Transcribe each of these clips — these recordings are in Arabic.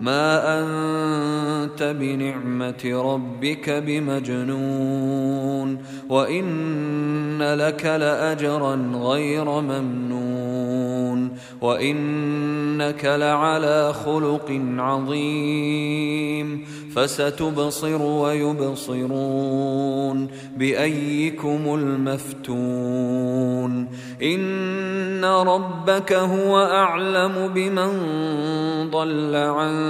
ما أنت بنعمة ربك بمجنون وإن لك لأجرا غير ممنون وإنك لعلى خلق عظيم فستبصر ويبصرون بأيكم المفتون إن ربك هو أعلم بمن ضل عن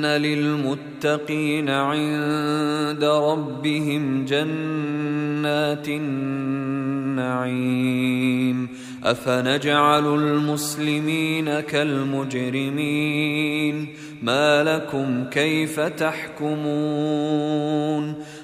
ان للمتقين عند ربهم جنات النعيم افنجعل المسلمين كالمجرمين ما لكم كيف تحكمون